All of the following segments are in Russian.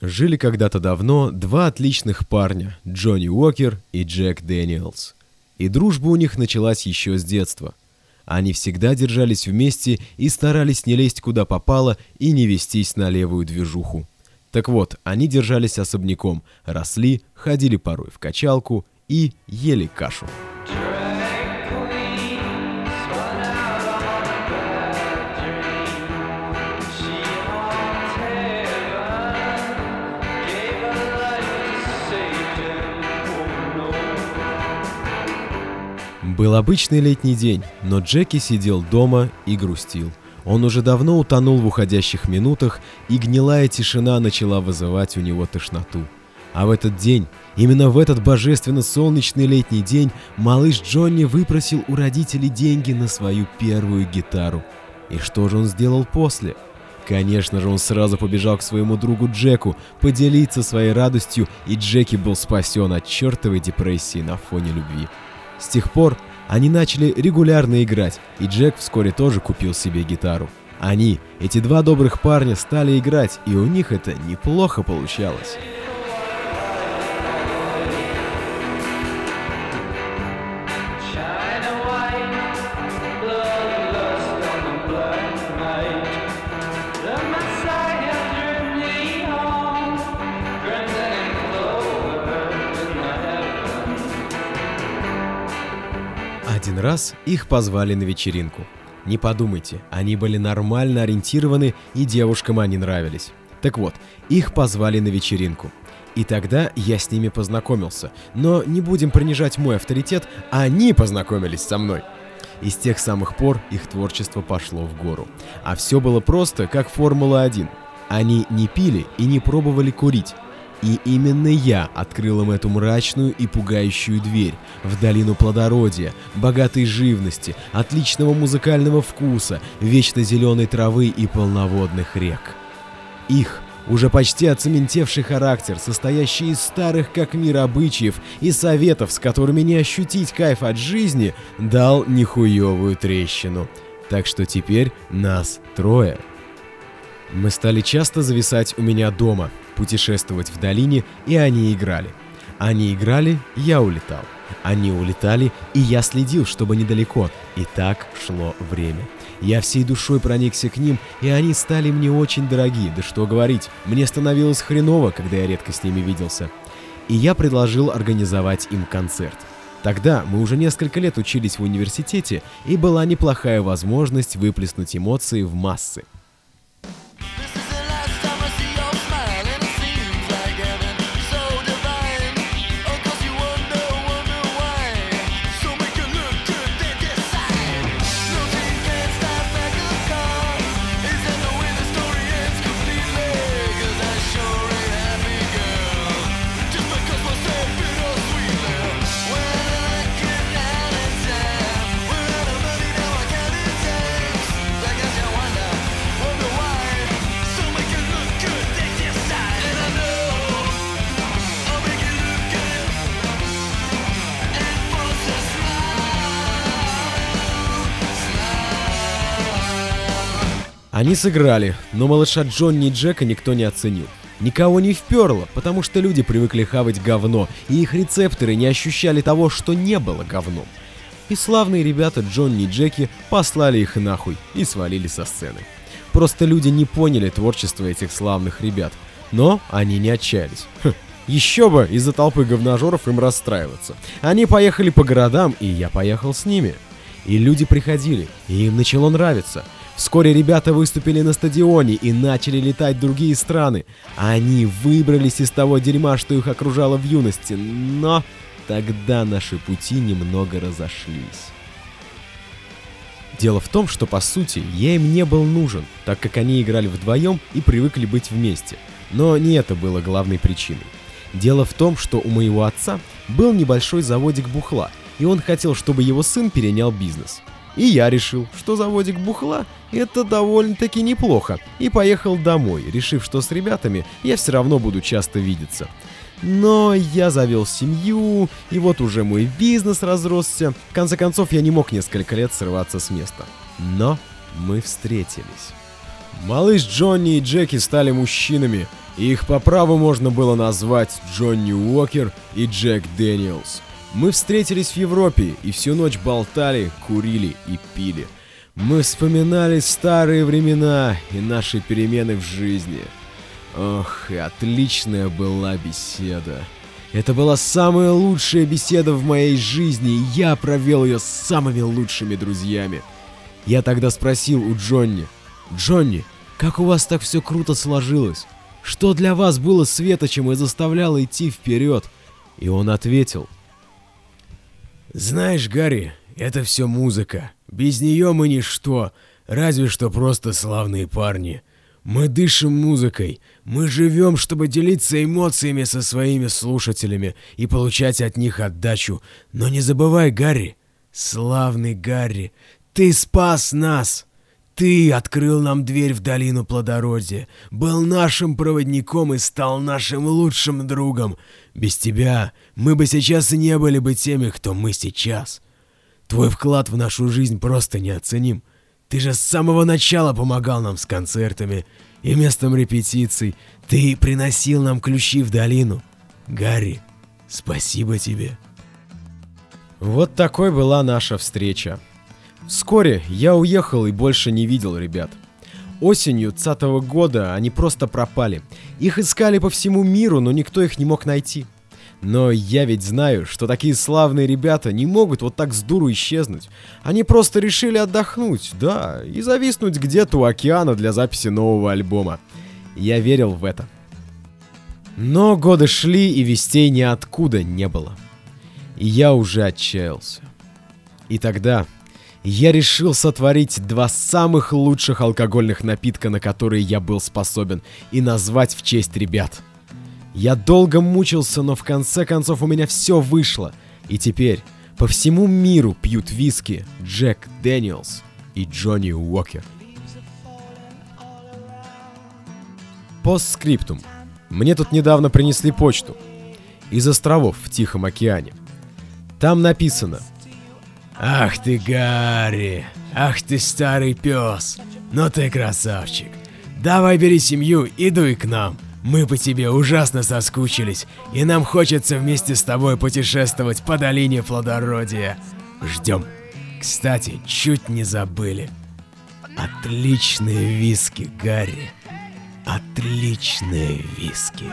Жили когда-то давно два отличных парня, Джонни Уокер и Джек Дэниелс. И дружба у них началась еще с детства. Они всегда держались вместе и старались не лезть куда попало и не вестись на левую движуху. Так вот, они держались особняком, росли, ходили порой в качалку и ели кашу. Был обычный летний день, но Джеки сидел дома и грустил. Он уже давно утонул в уходящих минутах, и гнилая тишина начала вызывать у него тошноту. А в этот день, именно в этот божественно-солнечный летний день, малыш Джонни выпросил у родителей деньги на свою первую гитару. И что же он сделал после? Конечно же, он сразу побежал к своему другу Джеку поделиться своей радостью, и Джеки был спасен от чертовой депрессии на фоне любви. С тех пор они начали регулярно играть, и Джек вскоре тоже купил себе гитару. Они, эти два добрых парня, стали играть, и у них это неплохо получалось. Один раз их позвали на вечеринку. Не подумайте, они были нормально ориентированы и девушкам они нравились. Так вот, их позвали на вечеринку. И тогда я с ними познакомился. Но не будем принижать мой авторитет, они познакомились со мной. И с тех самых пор их творчество пошло в гору. А все было просто, как Формула-1. Они не пили и не пробовали курить. И именно я открыл им эту мрачную и пугающую дверь в долину плодородия, богатой живности, отличного музыкального вкуса, вечно зеленой травы и полноводных рек. Их, уже почти оцементевший характер, состоящий из старых как мир обычаев и советов, с которыми не ощутить кайф от жизни, дал нехуевую трещину. Так что теперь нас трое. Мы стали часто зависать у меня дома, путешествовать в долине, и они играли. Они играли, я улетал. Они улетали, и я следил, чтобы недалеко. И так шло время. Я всей душой проникся к ним, и они стали мне очень дороги. Да что говорить, мне становилось хреново, когда я редко с ними виделся. И я предложил организовать им концерт. Тогда мы уже несколько лет учились в университете, и была неплохая возможность выплеснуть эмоции в массы. Они сыграли, но малыша Джонни и Джека никто не оценил. Никого не вперло, потому что люди привыкли хавать говно, и их рецепторы не ощущали того, что не было говном. И славные ребята Джонни и Джеки послали их нахуй и свалили со сцены. Просто люди не поняли творчество этих славных ребят, но они не отчаялись. Хм, еще бы из-за толпы говножоров им расстраиваться. Они поехали по городам, и я поехал с ними. И люди приходили, и им начало нравиться. Вскоре ребята выступили на стадионе и начали летать в другие страны. Они выбрались из того дерьма, что их окружало в юности, но тогда наши пути немного разошлись. Дело в том, что по сути я им не был нужен, так как они играли вдвоем и привыкли быть вместе. Но не это было главной причиной. Дело в том, что у моего отца был небольшой заводик бухла, и он хотел, чтобы его сын перенял бизнес. И я решил, что заводик бухла – это довольно-таки неплохо, и поехал домой, решив, что с ребятами я все равно буду часто видеться. Но я завел семью, и вот уже мой бизнес разросся. В конце концов, я не мог несколько лет срываться с места. Но мы встретились. Малыш Джонни и Джеки стали мужчинами, Их по праву можно было назвать Джонни Уокер и Джек Дэниелс. Мы встретились в Европе и всю ночь болтали, курили и пили. Мы вспоминали старые времена и наши перемены в жизни. Ох, и отличная была беседа. Это была самая лучшая беседа в моей жизни, и я провел ее с самыми лучшими друзьями. Я тогда спросил у Джонни, «Джонни, как у вас так все круто сложилось? Что для вас было светочем и заставляло идти вперед?» И он ответил, «Знаешь, Гарри, это все музыка. Без нее мы ничто, разве что просто славные парни». Мы дышим музыкой, мы живем, чтобы делиться эмоциями со своими слушателями и получать от них отдачу. Но не забывай, Гарри, славный Гарри, ты спас нас! Ты открыл нам дверь в долину плодородия, был нашим проводником и стал нашим лучшим другом. Без тебя мы бы сейчас и не были бы теми, кто мы сейчас. Твой вклад в нашу жизнь просто неоценим. Ты же с самого начала помогал нам с концертами и местом репетиций. Ты приносил нам ключи в долину. Гарри, спасибо тебе. Вот такой была наша встреча. Вскоре я уехал и больше не видел ребят. Осенью 20 года они просто пропали. Их искали по всему миру, но никто их не мог найти. Но я ведь знаю, что такие славные ребята не могут вот так с дуру исчезнуть. Они просто решили отдохнуть, да, и зависнуть где-то у океана для записи нового альбома. Я верил в это. Но годы шли, и вестей ниоткуда не было. И я уже отчаялся. И тогда я решил сотворить два самых лучших алкогольных напитка, на которые я был способен, и назвать в честь ребят — я долго мучился, но в конце концов у меня все вышло. И теперь по всему миру пьют виски Джек Дэниелс и Джонни Уокер. Постскриптум. Мне тут недавно принесли почту. Из островов в Тихом океане. Там написано. Ах ты, Гарри! Ах ты, старый пес! Ну ты красавчик! Давай бери семью и дуй к нам. Мы по тебе ужасно соскучились, и нам хочется вместе с тобой путешествовать по долине плодородия. Ждем. Кстати, чуть не забыли. Отличные виски, Гарри. Отличные виски.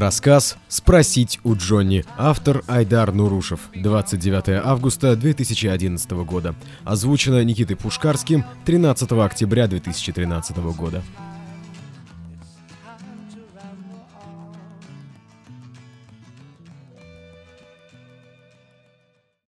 Рассказ «Спросить у Джонни». Автор Айдар Нурушев. 29 августа 2011 года. Озвучено Никитой Пушкарским 13 октября 2013 года.